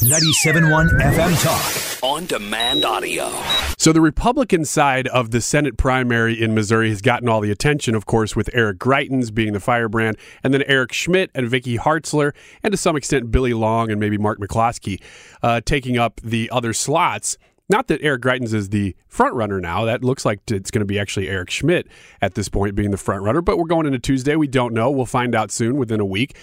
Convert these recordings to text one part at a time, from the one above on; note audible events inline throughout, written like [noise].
97.1 FM Talk. On demand audio. So, the Republican side of the Senate primary in Missouri has gotten all the attention, of course, with Eric Greitens being the firebrand, and then Eric Schmitt and Vicky Hartzler, and to some extent Billy Long and maybe Mark McCloskey uh, taking up the other slots. Not that Eric Greitens is the front runner now. That looks like it's going to be actually Eric Schmitt at this point being the front runner. But we're going into Tuesday. We don't know. We'll find out soon within a week.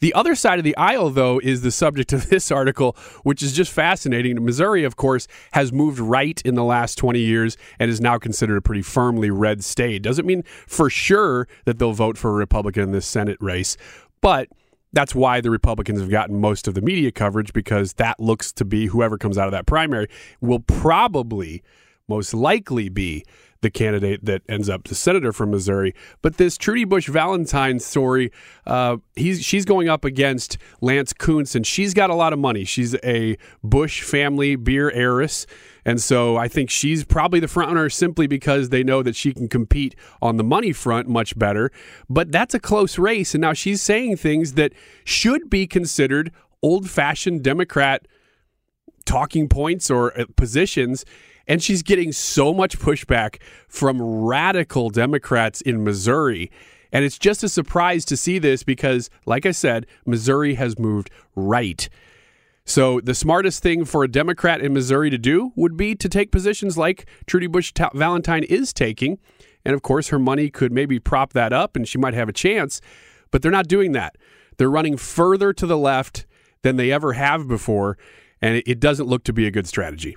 The other side of the aisle, though, is the subject of [laughs] this article, which is just fascinating. Missouri, of course, has moved right in the last 20 years and is now considered a pretty firmly red state. Doesn't mean for sure that they'll vote for a Republican in this Senate race, but that's why the Republicans have gotten most of the media coverage because that looks to be whoever comes out of that primary will probably most likely be the candidate that ends up the senator from Missouri. But this Trudy Busch Valentine story, uh, he's she's going up against Lance Kunce, and she's got a lot of money. She's a Busch family beer heiress. And so I think she's probably the front runner simply because they know that she can compete on the money front much better. But that's a close race. And now she's saying things that should be considered old fashioned Democrat talking points or uh, positions and she's getting so much pushback from radical Democrats in Missouri. And it's just a surprise to see this because, like I said, Missouri has moved right. So, the smartest thing for a Democrat in Missouri to do would be to take positions like Trudy Busch Valentine is taking. And of course, her money could maybe prop that up and she might have a chance, but they're not doing that. They're running further to the left than they ever have before, and it doesn't look to be a good strategy.